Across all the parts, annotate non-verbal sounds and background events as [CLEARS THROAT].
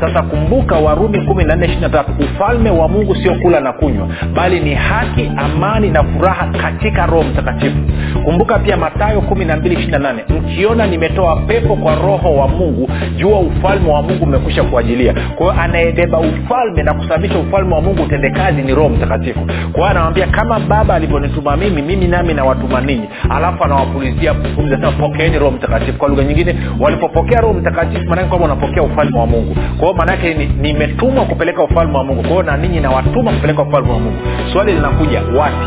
sasa kumbuka warumi 14 ufalme wa mungu sio kula na kunywa bali ni haki amani na furaha katika roho mtakatifu. Kumbuka pia matayo 12 mkiona nimetoa pepo kwa roho wa mungu jua ufalme wa mungu umekwisha kuajilia kwa hiyo anayebeba ufalme na kusababisha ufalme wa mungu utendekazi ni roho mtakatifu. Kwa hiyo anawambia kama baba alivyonituma mimi mimi nami nawatuma ninyi. Alafu anawapulizia pumzi pokeeni roho mtakatifu. Kwa lugha nyingine walipopokea roho mtakatifu maanake kwamba unapokea ufalme wa mungu. kwa hiyo maanaake nimetumwa ni kupeleka ufalme wa mungu. Kwao na ninyi nawatuma kupeleka ufalme wa mungu. Swali linakuja wapi?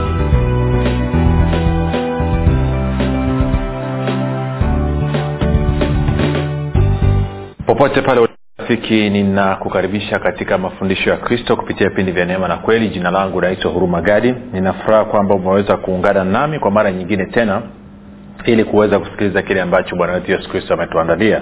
Popote pale rafiki ninakukaribisha katika mafundisho ya kristo kupitia vipindi vya neema na kweli. Jina langu naitwa huruma gadi. Ninafuraha kwamba umeweza kuungana nami kwa mara nyingine tena ili kuweza kusikiliza kile ambacho bwana wetu yesu kristo ametuandalia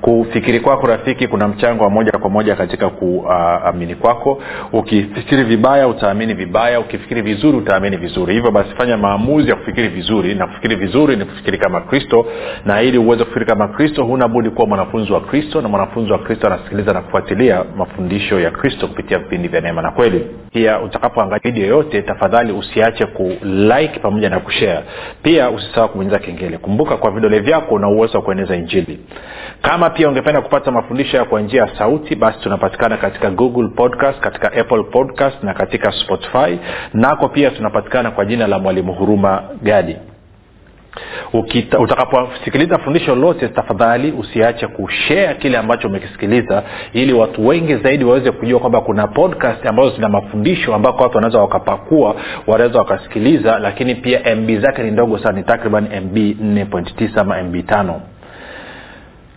kufikiri kwako rafiki kuna mchango wa moja kwa moja katika kuamini uh, kwako. Ukifikiri vibaya utaamini vibaya. Ukifikiri vizuri utaamini vizuri. Hivyo basi fanya maamuzi ya kufikiri vizuri na kufikiri vizuri ni kufikiri kama kristo. Na ili uweze kufikiri kama kristo huna budi kuwa mwanafunzi wa kristo na mwanafunzi wa kristo anasikiliza na kufuatilia mafundisho ya kristo kupitia vipindi vya neema na kweli. Pia utakapoangalia video yoyote tafadhali usiache kulike pamoja na kushare. Pia usisahau kubonyeza kengele. Kumbuka kwa vidole vyako una uwezo wa kueneza injili. Kama pia ungependa kupata mafundisho ya kwa njia ya sauti basi tunapatikana katika google podcast katika apple podcast na katika spotify. Nako pia tunapatikana kwa jina la mwalimu huruma gadi. Utakaposikiliza fundisho lote tafadhali usiache kushea kile ambacho umekisikiliza ili watu wengi zaidi waweze kujua kwamba kuna podcast ambazo zina mafundisho ambako watu wanaweza wakapakua wanaweza wakasikiliza lakini pia mb zake ni ndogo sana ni takriban mb 4.9 ama mb tano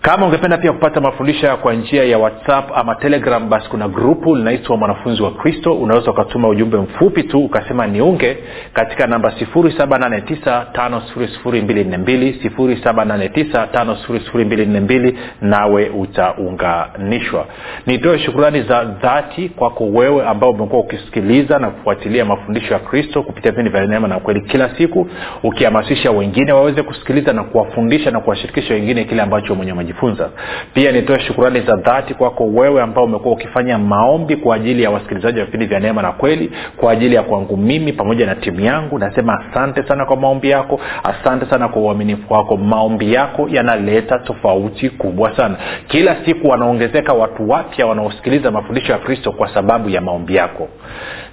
kama ungependa pia kupata mafundisho kwa njia ya whatsapp ama telegram basi kuna grupu linaitwa mwanafunzi wa kristo. Unaweza ukatuma ujumbe mfupi tu ukasema niunge katika namba 7895242 nawe utaunganishwa. Nitoe shukurani za dhati kwako wewe ambao umekuwa ukisikiliza na kufuatilia mafundisho ya kristo kupitia vipindi vya neema na kweli kila siku ukihamasisha wengine waweze kusikiliza na kuwafundisha na kuwashirikisha wengine kile ambacho mwenye umejifunza pia nitoe shukurani za dhati kwako wewe ambao umekuwa ukifanya maombi kwa ajili ya wasikilizaji wa vipindi vya neema na kweli kwa ajili ya kwangu mimi pamoja na timu yangu. Nasema asante sana kwa maombi yako asante sana kwa uaminifu wako. Maombi yako yanaleta tofauti kubwa sana. Kila siku wanaongezeka watu wapya wanaosikiliza mafundisho ya kristo kwa sababu ya maombi yako.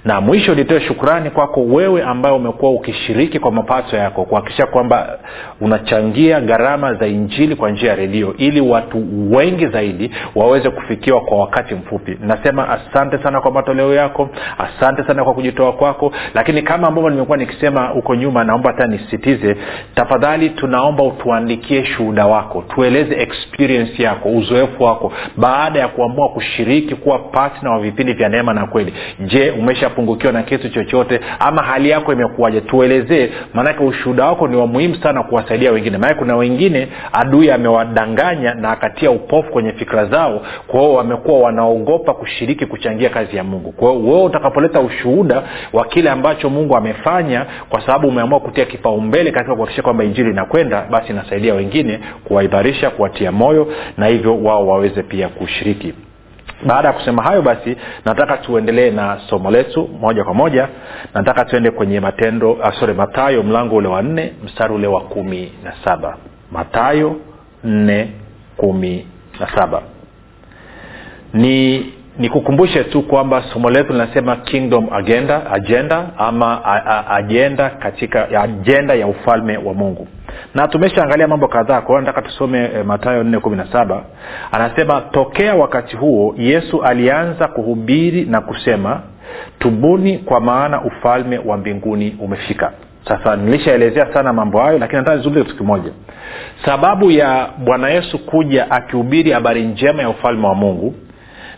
Na mwisho nitoe shukrani kwako wewe ambaye umekuwa ukishiriki kwa mapato yako kuhakikisha kwamba unachangia gharama za injili kwa njia ya redio ili watu wengi zaidi waweze kufikiwa kwa wakati mfupi. Nasema asante sana kwa matoleo yako asante sana kwa kujitoa kwako lakini kama ambavyo nimekuwa nikisema huko nyuma naomba hata nisisitize tafadhali tunaomba utuandikie shuhuda wako tueleze experience yako uzoefu wako baada ya kuamua kushiriki kuwa patna wa vipindi vya neema na kweli. Je umeshapungukiwa na kitu chochote ama hali yako imekuwaje? Tuelezee maanake ushuhuda wako ni wa muhimu sana kuwasaidia wengine. Maanake kuna wengine adui amewadanganya na akatia upofu kwenye fikra zao kwao wamekuwa wanaogopa kushiriki kuchangia kazi ya mungu. Kwa hiyo wewe utakapoleta ushuhuda wa kile ambacho mungu amefanya kwa sababu umeamua kutia kipaumbele katika kuhakikisha kwamba injili inakwenda basi inasaidia wengine kuwaimarisha kuwatia moyo na hivyo wao waweze pia kushiriki. Baada ya kusema hayo basi nataka tuendelee na somo letu moja kwa moja. Nataka tuende kwenye matendo uh, sorry matayo mlango ule wa nne mstari ule wa kumi na saba. Matayo nne kumi na saba. Ni nikukumbushe tu kwamba somo letu linasema kingdom agenda agenda ama a, a, ajenda katika ajenda ya ufalme wa mungu. Na tumeshaangalia mambo kadhaa kwa nataka tusome e, matayo nne kumi na saba. Anasema tokea wakati huo yesu alianza kuhubiri na kusema tubuni kwa maana ufalme wa mbinguni umefika sasa nilishaelezea sana mambo hayo lakini nataka nizungumze kitu kimoja sababu ya bwana yesu kuja akihubiri habari njema ya ufalme wa mungu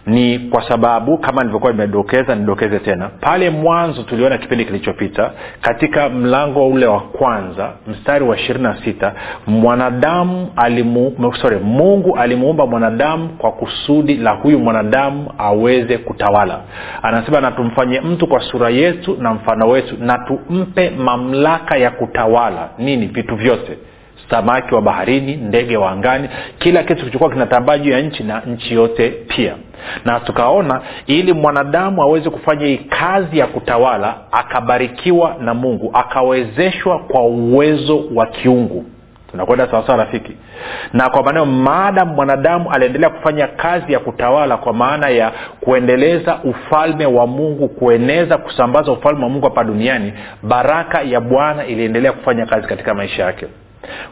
ni kwa sababu kama nilivyokuwa nimedokeza nidokeze tena pale mwanzo tuliona kipindi kilichopita katika mlango ule wa kwanza mstari wa ishirini na sita mwanadamu alimu, mungu alimuumba mwanadamu kwa kusudi la huyu mwanadamu aweze kutawala. Anasema na tumfanye mtu kwa sura yetu na mfano wetu na tumpe mamlaka ya kutawala. Nini? Vitu vyote samaki wa baharini ndege wa angani kila kitu kilichokuwa kinatambaa juu ya nchi na nchi yote pia. Na tukaona ili mwanadamu aweze kufanya hii kazi ya kutawala akabarikiwa na mungu akawezeshwa kwa uwezo wa kiungu. Tunakwenda sawasawa rafiki? Na kwa maneo maadam mwanadamu aliendelea kufanya kazi ya kutawala kwa maana ya kuendeleza ufalme wa mungu kueneza kusambaza ufalme wa mungu hapa duniani baraka ya bwana iliendelea kufanya kazi katika maisha yake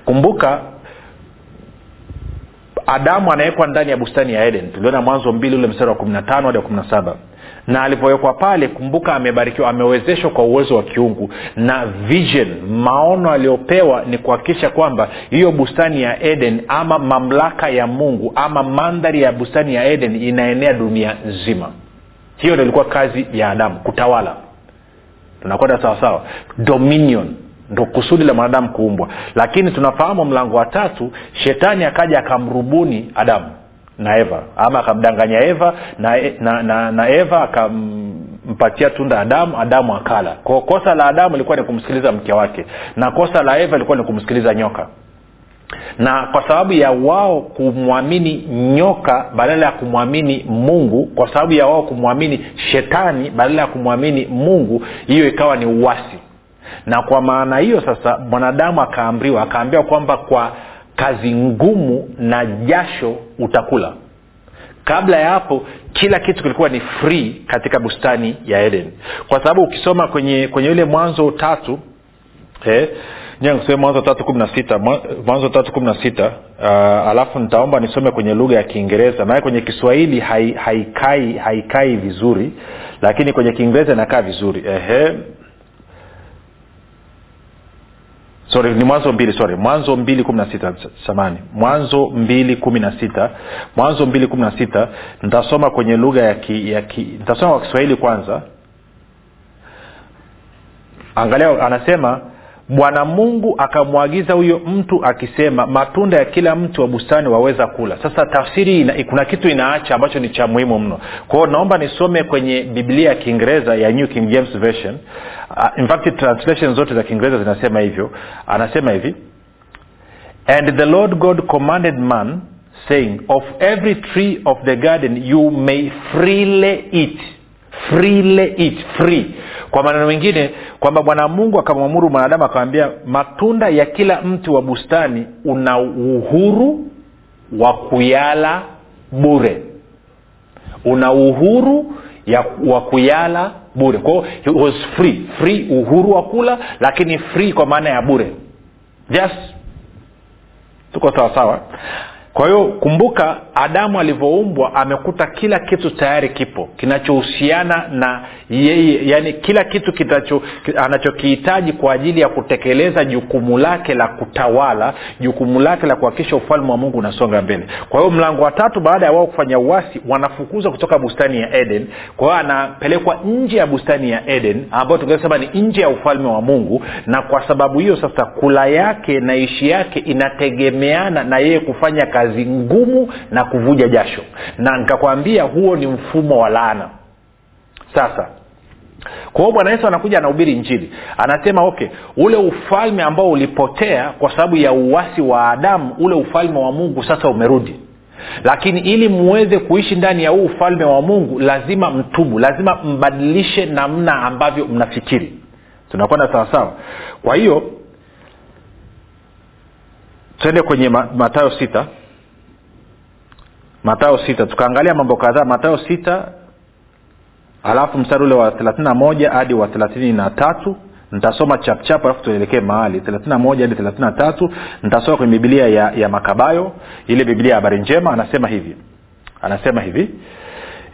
kumbuka adamu anawekwa ndani ya bustani ya eden. Tuliona mwanzo mbili ule mstari wa kumi na tano hadi wa kumi na saba. Na alivyowekwa pale kumbuka amebarikiwa amewezeshwa kwa uwezo wa kiungu. Na vision maono aliyopewa ni kuhakikisha kwamba hiyo bustani ya eden ama mamlaka ya mungu ama mandhari ya bustani ya eden inaenea dunia nzima. Hiyo ndo ilikuwa kazi ya adamu kutawala. Tunakwenda sawasawa dominion ndo kusudi la mwanadamu kuumbwa. Lakini tunafahamu mlango wa tatu shetani akaja akamrubuni adamu na eva. Ama akamdanganya eva na, na, na, na eva akampatia tunda adamu adamu akala. Kwao kosa la adamu ilikuwa ni kumsikiliza mke wake na kosa la eva ilikuwa ni kumsikiliza nyoka. Na kwa sababu ya wao kumwamini nyoka badala ya kumwamini mungu kwa sababu ya wao kumwamini shetani badala ya kumwamini mungu hiyo ikawa ni uwasi na kwa maana hiyo sasa mwanadamu akaamriwa akaambiwa kwamba kwa kazi ngumu na jasho utakula. Kabla ya hapo kila kitu kilikuwa ni free katika bustani ya eden. Kwa sababu ukisoma kwenye kwenye ule mwanzo tatu eh, mwanzo tatu kumi na sita mwanzo tatu kumi na sita uh, alafu nitaomba nisome kwenye lugha ya kiingereza. Maana kwenye kiswahili haikai haikai vizuri lakini kwenye kiingereza inakaa vizuri. Ehe, sorry ni mwanzo mbili sorry. Mwanzo mbili kumi na sita samani. Mwanzo mbili kumi na sita. Mwanzo mbili kumi na sita nitasoma kwenye lugha ya ki, ya ki nitasoma kwa kiswahili kwanza. Angalia anasema bwana mungu akamwagiza huyo mtu akisema matunda ya kila mtu wa bustani waweza kula. Sasa tafsiri ina, kuna kitu inaacha ambacho ni cha muhimu mno. Kwao naomba nisome kwenye biblia ya kiingereza ya new king james version. Uh, in fact translation zote za kiingereza zinasema hivyo. Anasema hivi and the lord god commanded man saying of every tree of the garden you may freely eat freely free. Kwa maneno mengine kwamba bwana mungu akamwamuru mwanadamu akamwambia matunda ya kila mti wa bustani una uhuru wa kuyala bure. Una uhuru ya, wa kuyala bure. Kwao was free. Free uhuru wa kula lakini free kwa maana ya bure. Just tuko sawasawa kwa hiyo kumbuka adamu alivyoumbwa amekuta kila kitu tayari kipo kinachohusiana na yeye yani kila kitu kitacho anachokihitaji kwa ajili ya kutekeleza jukumu lake la kutawala jukumu lake la kuhakikisha ufalme wa mungu unasonga mbele. Kwa hiyo mlango wa tatu baada ya wao kufanya uasi wanafukuzwa kutoka bustani ya eden. Kwa hiyo anapelekwa nje ya bustani ya eden ambayo tungesema ni nje ya ufalme wa mungu. Na kwa sababu hiyo sasa kula yake na ishi yake inategemeana na yeye kufanya kazi ngumu na kuvuja jasho. Na nikakwambia huo ni mfumo wa laana. Sasa kwa hiyo bwana yesu anakuja anahubiri njili anasema okay ule ufalme ambao ulipotea kwa sababu ya uwasi wa adamu ule ufalme wa mungu sasa umerudi. Lakini ili muweze kuishi ndani ya huu ufalme wa mungu lazima mtubu lazima mbadilishe namna ambavyo mnafikiri. Tunakwenda sawasawa kwa hiyo twende kwenye matayo sita matayo sita. Tukaangalia mambo kadhaa. Matayo sita alafu mstari ule wa thelathini na moja hadi wa thelathini na tatu. Nitasoma chapchap alafu tuelekee mahali. Thelathini na moja hadi thelathini na tatu. Nitasoma kwenye bibilia ya, ya makabayo. Ile bibilia ya habari njema anasema hivi. Anasema hivi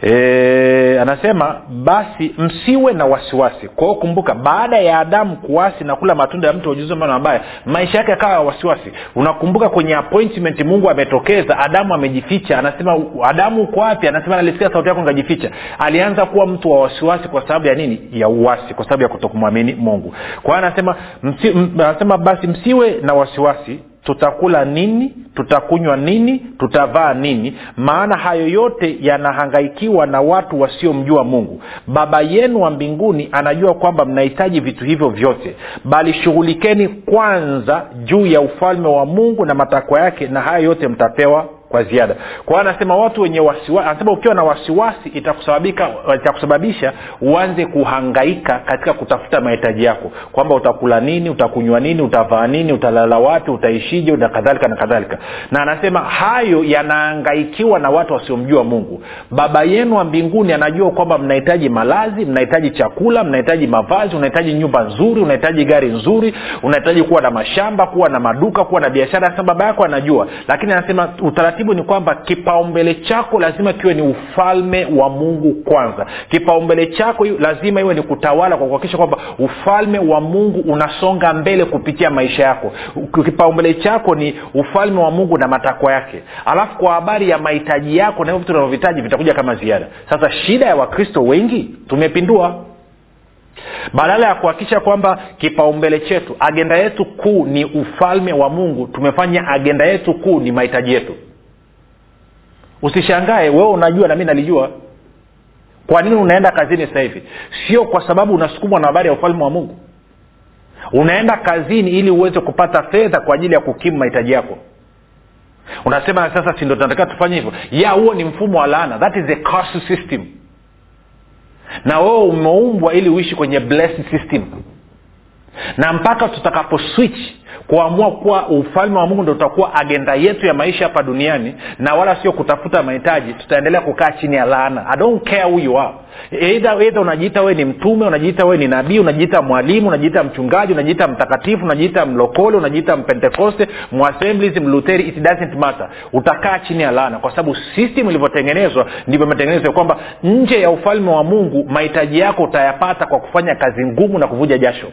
e, anasema basi msiwe na wasiwasi. Kwao kumbuka baada ya adamu kuasi na kula matunda ya mtu ujuzi mabaya maisha yake akawa ya wasiwasi. Unakumbuka kwenye appointment mungu ametokeza adamu amejificha. Anasema adamu uko wapi? Anasema nalisikia sauti yako ngajificha. Alianza kuwa mtu wa wasiwasi kwa sababu ya nini? Ya uwasi kwa sababu ya kutokumwamini mungu. Kwa hiyo anasema msi, anasema basi msiwe na wasiwasi tutakula nini tutakunywa nini tutavaa nini. Maana hayo yote yanahangaikiwa na watu wasiomjua mungu. Baba yenu wa mbinguni anajua kwamba mnahitaji vitu hivyo vyote. Bali shughulikeni kwanza juu ya ufalme wa mungu na matakwa yake na hayo yote mtapewa kwa ziada. Kwao anasema watu wenye wasiwasi anasema ukiwa na wasiwasi itakusababisha uanze kuhangaika katika kutafuta mahitaji yako. Kwamba utakula nini utakunywa nini utavaa nini utalala wapi utaishije na kadhalika na kadhalika. Na anasema hayo yanahangaikiwa na watu wasiomjua mungu. Baba yenu wa mbinguni anajua kwamba mnahitaji malazi mnahitaji chakula mnahitaji mavazi unahitaji nyumba nzuri unahitaji gari nzuri unahitaji kuwa na mashamba kuwa na maduka kuwa na biashara. Baba yako anajua. Lakini anasema utaratibu ni kwamba kipaumbele chako lazima kiwe ni ufalme wa mungu kwanza. Kipaumbele chako lazima iwe ni kutawala kwa kuhakikisha kwamba ufalme wa mungu unasonga mbele kupitia maisha yako. Kipaumbele chako ni ufalme wa mungu na matakwa yake. Alafu kwa habari ya mahitaji yako na hivyo vitu unavyohitaji vitakuja kama ziada. Sasa shida ya wakristo wengi tumepindua. Badala ya kuhakikisha kwamba kipaumbele chetu agenda yetu kuu ni ufalme wa mungu tumefanya agenda yetu kuu ni mahitaji yetu usishangae wewe unajua na mi nalijua. Kwa nini unaenda kazini sasa hivi? Sio kwa sababu unasukumwa na habari ya ufalme wa mungu. Unaenda kazini ili uweze kupata fedha kwa ajili ya kukimu mahitaji yako. Unasema sasa si ndo tunatakiwa tufanye hivyo? Ya huo ni mfumo wa laana. That is a curse system. Na wewe umeumbwa ili uishi kwenye blessed system na mpaka tutakapo switch kuamua kuwa ufalme wa mungu ndo utakuwa agenda yetu ya maisha hapa duniani na wala sio kutafuta mahitaji tutaendelea kukaa chini ya laana. I don't care who you are. Either, either unajiita wewe ni mtume unajiita wewe ni nabii unajiita mwalimu unajiita mchungaji unajiita mtakatifu unajiita mlokole unajiita mpentekoste mwasemblis mluteri it doesn't matter. Utakaa chini ya laana. Kwa sababu system ilivyotengenezwa ndivyo imetengenezwa kwamba nje ya ufalme wa mungu mahitaji yako utayapata kwa kufanya kazi ngumu na kuvuja jasho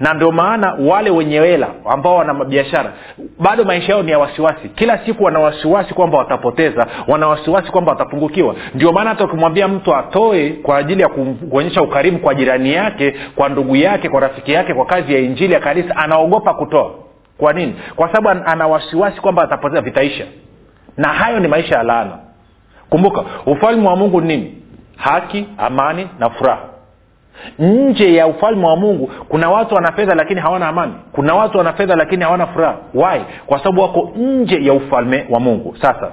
na ndio maana wale wenye hela ambao wana biashara bado maisha yao ni ya wasiwasi. Kila siku wana wasiwasi kwamba watapoteza wana wasiwasi kwamba watapungukiwa. Ndio maana hata ukimwambia mtu atoe kwa ajili ya kuonyesha ukarimu kwa jirani yake kwa ndugu yake kwa rafiki yake kwa kazi ya injili ya kanisa anaogopa kutoa. Kwa nini? Kwa sababu ana wasiwasi kwamba atapoteza vitaisha. Na hayo ni maisha ya laana. Kumbuka ufalme wa mungu ni nini? Haki amani na furaha nje ya ufalme wa mungu kuna watu wana fedha lakini hawana amani. Kuna watu wana fedha lakini hawana furaha. Why? Kwa sababu wako nje ya ufalme wa mungu. Sasa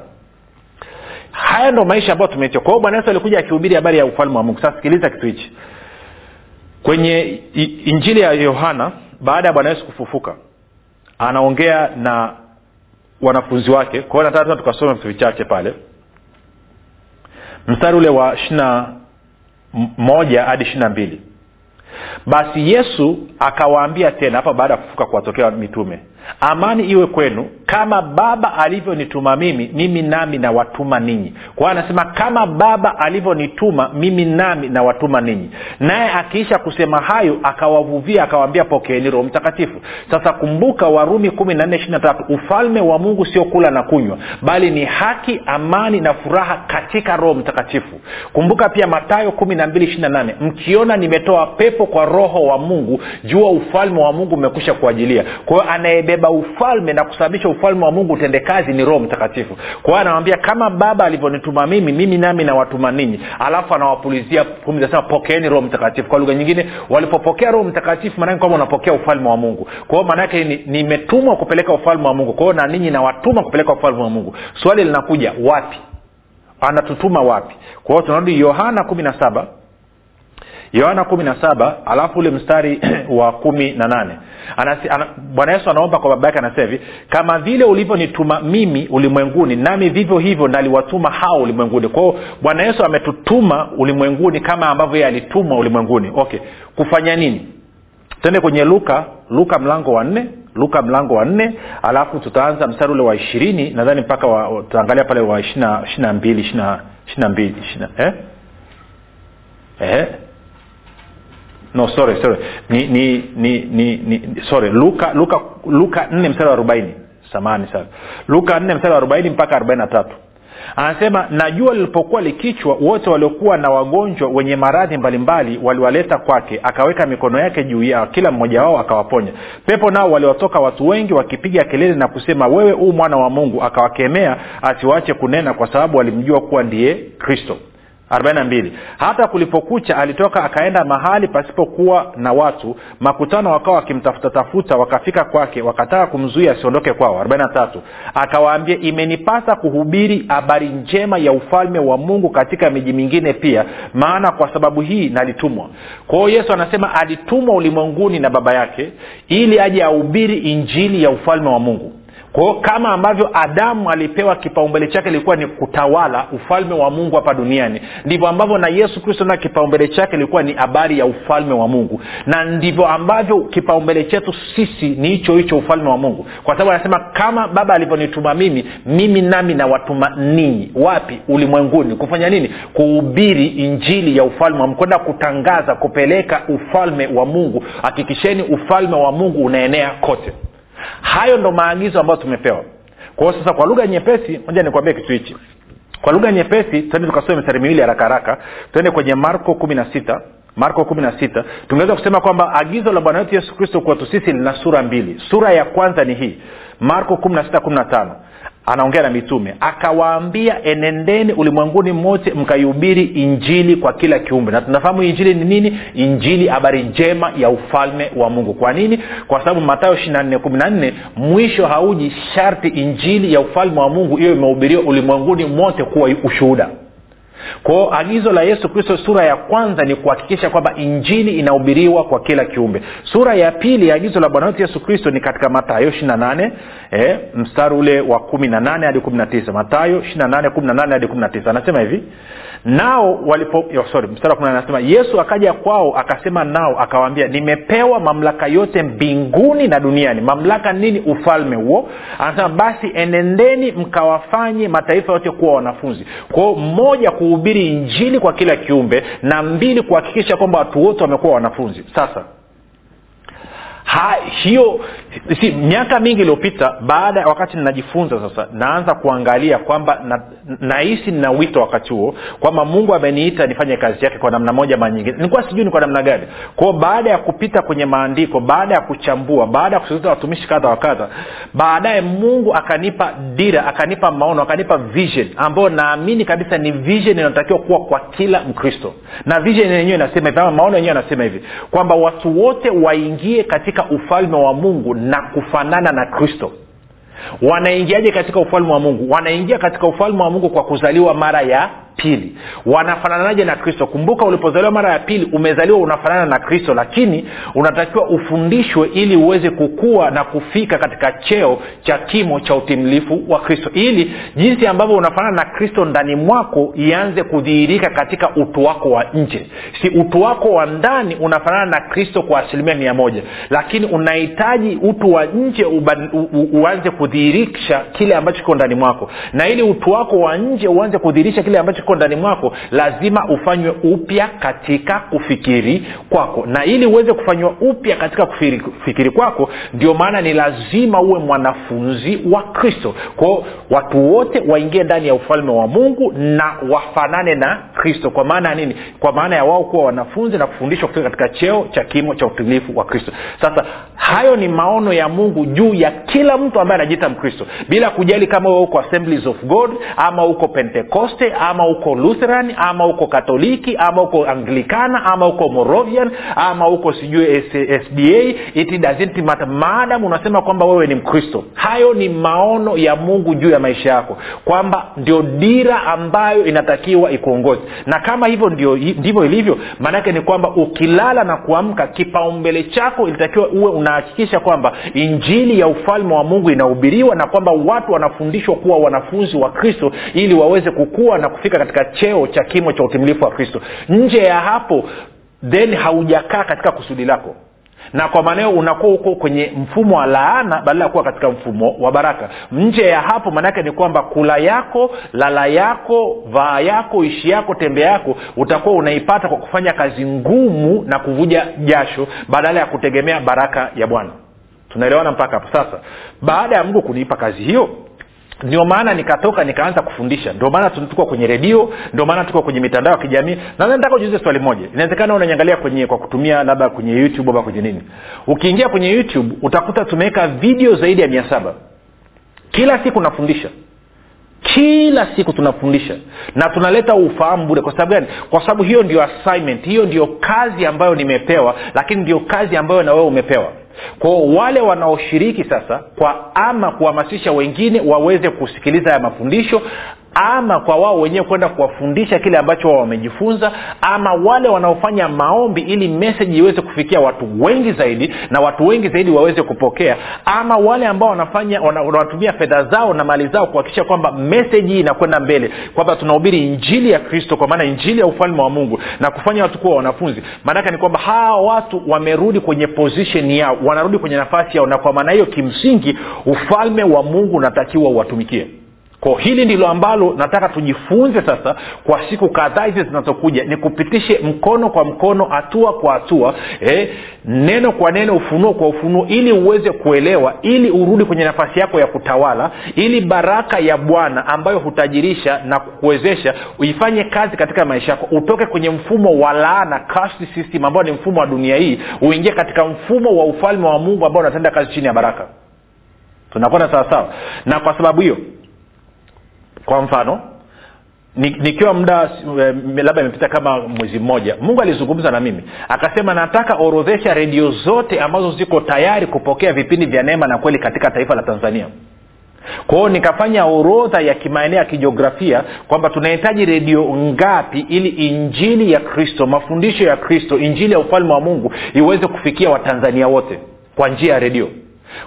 haya ndo maisha ambayo tumetia kwa hiyo bwana yesu alikuja akihubiri habari ya ufalme wa mungu. Sasa sikiliza kitu hichi. Kwenye injili ya yohana baada ya bwana yesu kufufuka anaongea na wanafunzi wake. Kwa hiyo nataka tukasoma vitu vichache pale. Mstari ule wa ishina moja hadi ishiri na mbili. Basi yesu akawaambia tena hapa baada ya kufuka kuwatokea mitume amani iwe kwenu. Kama baba alivyonituma mimi mimi nami nawatuma ninyi. Kwa hiyo anasema kama baba alivyonituma mimi nami nawatuma ninyi. Naye akiisha kusema hayo akawavuvia akawaambia pokeeni roho mtakatifu. Sasa kumbuka warumi kumi na nne ishiri na tatu ufalme wa mungu sio kula na kunywa bali ni haki amani na furaha katika roho mtakatifu. Kumbuka pia matayo kumi na mbili ishiri na nane mkiona nimetoa pepo kwa roho wa mungu jua ufalme wa mungu umekwisha kuajilia kwa hiyo anayebeba ufalme na kusababisha ufalme wa mungu utende kazi ni roho mtakatifu. Kwa hiyo anawambia kama baba alivyonituma mimi mimi nami nawatuma ninyi. Alafu anawapulizia pumzi pokeeni roho mtakatifu. Kwa lugha nyingine walipopokea roho mtakatifu maanake kwamba unapokea ufalme wa mungu. Kwa hiyo nimetumwa ni kupeleka ufalme wa mungu. Kwa hiyo na ninyi nawatuma kupeleka ufalme wa mungu. Swali linakuja wapi? Anatutuma wapi? Kwa hiyo tunarudi yohana kumi na saba. Yohana kumi na saba alafu ule mstari [CLEARS THROAT] wa kumi na nane ana, bwana yesu anaomba kwa baba yake anasema hivi kama vile ulivyonituma mimi ulimwenguni nami vivyo hivyo naliwatuma hao ulimwenguni kwao bwana yesu ametutuma ulimwenguni kama ambavyo yeye alitumwa ulimwenguni okay kufanya nini twende kwenye luka luka mlango wa nne luka mlango wa nne alafu tutaanza mstari ule wa ishirini nadhani mpaka tutaangalia pale wa ishina mbili ishina mbili mbili eh? eh? No sorry sorry. Ni ni ni, ni, ni sorry. Luka luka luka nne mstari wa arobaini. Samani sana. Luka nne mstari wa arobaini mpaka arobaini na tatu. Anasema na jua lilipokuwa likichwa wote waliokuwa na wagonjwa wenye maradhi mbalimbali waliwaleta kwake akaweka mikono yake juu yao kila mmoja wao akawaponya. Pepo nao waliwatoka watu wengi wakipiga kelele na kusema wewe huu mwana wa mungu akawakemea asiwaache kunena kwa sababu walimjua kuwa ndiye kristo 42 hata kulipokucha alitoka akaenda mahali pasipokuwa na watu. Makutano wakawa wakimtafuta tafuta wakafika kwake wakataka kumzuia asiondoke kwao. 43 akawaambia imenipasa kuhubiri habari njema ya ufalme wa mungu katika miji mingine pia maana kwa sababu hii nalitumwa. Kwao yesu anasema alitumwa ulimwenguni na baba yake ili aje ahubiri injili ya ufalme wa mungu kwao kama ambavyo adamu alipewa kipaumbele chake ilikuwa ni kutawala ufalme wa mungu hapa duniani ndivyo ambavyo na yesu kristo na kipaumbele chake ilikuwa ni habari ya ufalme wa mungu. Na ndivyo ambavyo kipaumbele chetu sisi ni hicho hicho ufalme wa mungu. Kwa sababu anasema kama baba alivyonituma mimi mimi nami nawatuma ninyi. Wapi? Ulimwenguni. Kufanya nini? Kuhubiri injili ya ufalme wa mungu. Kwenda kutangaza kupeleka ufalme wa mungu. Hakikisheni ufalme wa mungu unaenea kote hayo ndo maagizo ambayo tumepewa. Kwa hiyo sasa kwa lugha nyepesi moja nikuambia kitu hichi. Kwa lugha nyepesi tuende tukasome mistari miwili haraka haraka. Tuende kwenye marko kumi na sita. Marko kumi na sita. Tungeweza kusema kwamba agizo la bwana wetu yesu kristo kwetu sisi lina sura mbili. Sura ya kwanza ni hii. Marko kumi na sita kumi na tano anaongea na mitume. Akawaambia enendeni ulimwenguni mote mkaihubiri injili kwa kila kiumbe. Na tunafahamu injili ni nini? Injili habari njema ya ufalme wa mungu. Kwa nini? Kwa sababu matayo ishiri kumi na mwisho hauji sharti injili ya ufalme wa mungu hiyo imehubiriwa ulimwenguni mote kuwa ushuhuda kwao agizo la yesu kristo sura ya kwanza ni kuhakikisha kwamba injili inahubiriwa kwa kila kiumbe. Sura ya pili agizo la bwana wetu yesu kristo ni katika matayo ishiri nane eh, mstari ule wa kumi na nane hadi kumi na tisa. Matayo ishiri nane kumi na nane hadi kumi na tisa. Anasema hivi nao walipo yo, anasema yesu akaja kwao akasema nao akawaambia nimepewa mamlaka yote mbinguni na duniani. Mamlaka nini? Ufalme huo. Anasema basi enendeni mkawafanye mataifa yote kuwa wanafunzi. Kwao mmoja kuhubiri injili kwa kila kiumbe na mbili kuhakikisha kwamba watu wote wamekuwa wanafunzi. Sasa ha, hiyo si miaka mingi iliyopita baada wakati ninajifunza sasa naanza kuangalia kwamba nahisi na nina wakati huo kwamba mungu ameniita nifanye kazi yake kwa namna moja ma nilikuwa sijui ni kwa namna gani. Kwao baada ya kupita kwenye maandiko baada ya kuchambua baada ya kusuuza watumishi kadha wa kadha baadaye mungu akanipa dira akanipa maono akanipa vision ambayo naamini kabisa ni vision inayotakiwa kuwa kwa kila mkristo. Na vision yenyewe inasema hivi ama maono yenyewe anasema hivi kwamba watu wote waingie katika ufalme wa mungu na kufanana na kristo. Wanaingiaje katika ufalme wa mungu? Wanaingia katika ufalme wa mungu kwa kuzaliwa mara ya pili. Wanafananaje na kristo? Kumbuka ulipozaliwa mara ya pili umezaliwa unafanana na kristo lakini unatakiwa ufundishwe ili uweze kukua na kufika katika cheo cha kimo cha utimilifu wa kristo. Ili jinsi ambavyo unafanana na kristo ndani mwako ianze kudhihirika katika utu wako wa nje. Si utu wako wa ndani unafanana na kristo kwa asilimia mia moja lakini unahitaji utu wa nje uanze kudhihirisha kile ambacho kiko ndani mwako. Na ili utu wako wa nje uanze kudhihirisha kile ambacho kiko ndani mwako lazima ufanywe upya katika kufikiri kwako. Na ili uweze kufanywa upya katika kufikiri, kwako ndio maana ni lazima uwe mwanafunzi wa kristo. Kwao watu wote waingie ndani ya ufalme wa mungu na wafanane na kristo. Kwa maana ya nini? Kwa maana ya wao kuwa wanafunzi na kufundishwa kutoka katika cheo cha kimo cha utulifu wa kristo. Sasa hayo ni maono ya mungu juu ya kila mtu ambaye anajiita mkristo. Bila kujali kama uko assemblies of god ama uko pentekoste ama uko lutheran ama uko katoliki ama uko anglikana ama uko morovian ama uko sijui sba it doesn't maadamu unasema kwamba wewe ni mkristo hayo ni maono ya mungu juu ya maisha yako kwamba ndio dira ambayo inatakiwa ikuongozi na kama hivyo ndivyo ilivyo maanaake ni kwamba ukilala na kuamka kipaumbele chako ilitakiwa uwe unahakikisha kwamba injili ya ufalme wa mungu inahubiriwa na kwamba watu wanafundishwa kuwa wanafunzi wa kristo ili waweze kukua na kufika katika cheo cha kimo cha utimilifu wa kristo. Nje ya hapo then haujakaa katika kusudi lako. Na kwa maanao unakuwa huko kwenye mfumo wa laana badala ya kuwa katika mfumo wa baraka. Nje ya hapo maanaake ni kwamba kula yako lala yako vaa yako ishi yako tembe yako utakuwa unaipata kwa kufanya kazi ngumu na kuvuja jasho badala ya kutegemea baraka ya bwana. Tunaelewana mpaka hapo? Sasa baada ya mungu kuniipa kazi hiyo ndio maana nikatoka nikaanza kufundisha. Ndio maana tuko kwenye redio ndio maana tuko kwenye mitandao ya kijamii. Na nataka ujiuze swali moja. Inawezekana unaniangalia kwenye kwa kutumia labda kwenye youtube ama kwenye nini? Ukiingia kwenye youtube utakuta tumeweka video zaidi ya mia saba. Kila siku nafundisha. Kila siku tunafundisha. Na tunaleta ufahamu bure. Kwa sababu gani? Kwa sababu hiyo ndio assignment. Hiyo ndio kazi ambayo nimepewa lakini ndio kazi ambayo na wewe umepewa kwao wale wanaoshiriki sasa kwa ama kuhamasisha wengine waweze kusikiliza haya mafundisho ama kwa wao wenyewe kwenda kuwafundisha kile ambacho wao wamejifunza ama wale wanaofanya maombi ili meseji iweze kufikia watu wengi zaidi na watu wengi zaidi waweze kupokea ama wale ambao wanafanya wanatumia fedha zao na mali zao kuhakikisha kwamba meseji inakwenda mbele kwamba tunahubiri injili ya kristo kwa maana injili ya ufalme wa mungu na kufanya watu kuwa wanafunzi. Maanake ni kwamba hawa watu wamerudi kwenye position yao wanarudi kwenye nafasi yao na kwa maana hiyo kimsingi ufalme wa mungu unatakiwa uwatumikie kwa hili ndilo ambalo nataka tujifunze sasa kwa siku kadhaa hizi zinazokuja. Ni kupitishe mkono kwa mkono hatua kwa hatua eh, neno kwa neno ufunuo kwa ufunuo ili uweze kuelewa ili urudi kwenye nafasi yako ya kutawala ili baraka ya bwana ambayo hutajirisha na kukuwezesha uifanye kazi katika maisha yako. Utoke kwenye mfumo wa laana system ambao ni mfumo wa dunia hii uingie katika mfumo wa ufalme wa mungu ambao unatenda kazi chini ya baraka. Tunakwenda sawasawa? Na kwa sababu hiyo kwa mfano nikiwa muda labda imepita kama mwezi mmoja mungu alizungumza na mimi akasema nataka orodhesha redio zote ambazo ziko tayari kupokea vipindi vya neema na kweli katika taifa la tanzania. Kwao nikafanya orodha ya kimaeneo ya kijiografia kwamba tunahitaji redio ngapi ili injili ya kristo mafundisho ya kristo injili ya ufalme wa mungu iweze kufikia watanzania wote kwa njia ya redio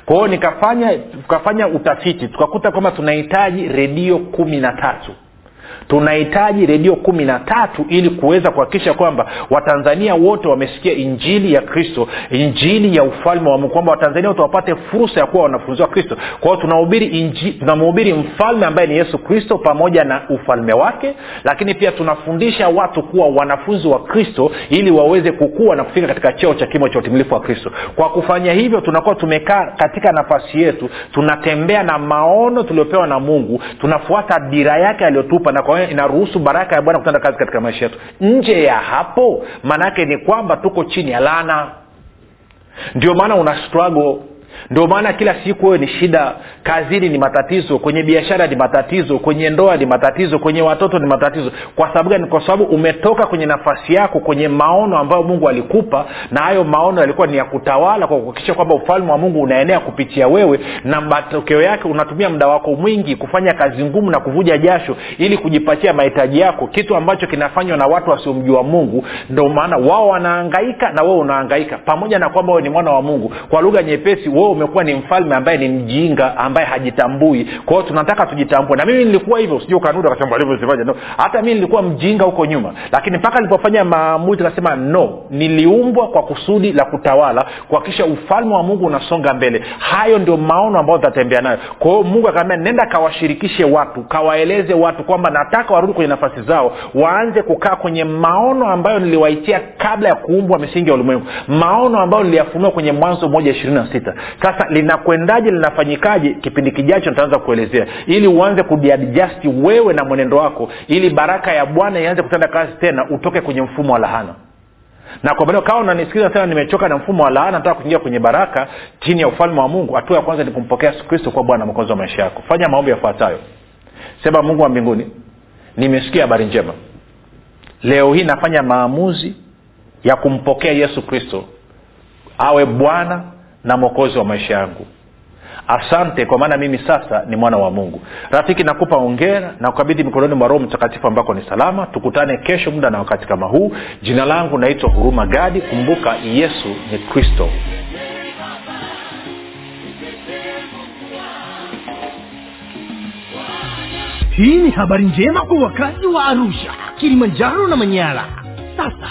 kwa hiyo nikafanya tukafanya utafiti tukakuta kwamba tunahitaji redio kumi na tatu tunahitaji redio kumi na tatu ili kuweza kuhakikisha kwamba watanzania wote wamesikia injili ya kristo injili ya ufalme wa mungu kwamba watanzania wote wapate fursa ya kuwa wanafunzi wa kristo. Kwa tunahubiri tunamhubiri mfalme ambaye ni yesu kristo pamoja na ufalme wake lakini pia tunafundisha watu kuwa wanafunzi wa kristo ili waweze kukua na kufika katika cheo cha kimo cha utimilifu wa kristo. Kwa kufanya hivyo tunakuwa tumekaa katika nafasi yetu tunatembea na maono tuliopewa na mungu tunafuata dira yake aliyotupa na kwa hiyo inaruhusu baraka ya bwana kutenda kazi katika maisha yetu. Nje ya hapo maanaake ni kwamba tuko chini ya lana ndio maana una struggle ndio maana kila siku wewe ni shida kazini ni matatizo kwenye biashara ni matatizo kwenye ndoa ni matatizo kwenye watoto ni matatizo. Kwa sababu gani? Kwa sababu umetoka kwenye nafasi yako kwenye maono ambayo mungu alikupa na hayo maono yalikuwa ni ya kutawala kwa kuhakikisha kwamba ufalme wa mungu unaenea kupitia wewe na matokeo yake unatumia muda wako mwingi kufanya kazi ngumu na kuvuja jasho ili kujipatia mahitaji yako kitu ambacho kinafanywa na watu wasiomjua mungu. Ndio maana wao wanaangaika na wewe unaangaika pamoja na kwamba wewe ni mwana wa mungu. Kwa lugha nyepesi wewe umekuwa ni mfalme ambaye ni mjinga ambaye hajitambui. Kwa hiyo tunataka tujitambue. Na mimi nilikuwa hivyo sijui ukanuda kasema no. Hata mimi nilikuwa mjinga huko nyuma. Lakini mpaka nilipofanya maamuzi kasema no. Niliumbwa kwa kusudi la kutawala kuhakikisha ufalme wa mungu unasonga mbele. Hayo ndio maono ambayo tutatembea nayo. Kwa mungu akaambia nenda kawashirikishe watu kawaeleze watu kwamba nataka warudi kwenye nafasi zao waanze kukaa kwenye maono ambayo niliwaitia kabla ya kuumbwa misingi ya ulimwengu. Maono ambayo niliyafunua kwenye mwanzo moja ishirini na sita sasa linakwendaje linafanyikaje? Kipindi kijacho nitaanza kuelezea ili uanze kudiadjasti wewe na mwenendo wako ili baraka ya bwana ianze kutenda kazi tena utoke kwenye mfumo wa lahana na kwa maneo kama unanisikiliza tena nimechoka na mfumo wa laana nataka kuingia kwenye baraka chini ya ufalme wa mungu hatua ya kwanza ni kumpokea yesu kristo kuwa bwana mwokozi wa maisha yako. Fanya maombi yafuatayo. Sema mungu wa mbinguni nimesikia habari njema. Leo hii nafanya maamuzi ya kumpokea yesu kristo awe bwana na mwokozi wa maisha yangu. Asante kwa maana mimi sasa ni mwana wa mungu. Rafiki nakupa ongera na kukabidhi mikononi mwa roho mtakatifu ambako ni salama. Tukutane kesho muda na wakati kama huu. Jina langu naitwa huruma gadi. Kumbuka yesu ni kristo. Hii ni habari njema kwa wakazi wa arusha kilimanjaro na manyara. Sasa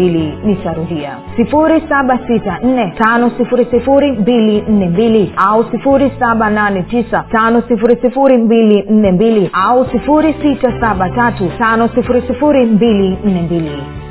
nitarudia. 7645242 au 7895242 au 6735242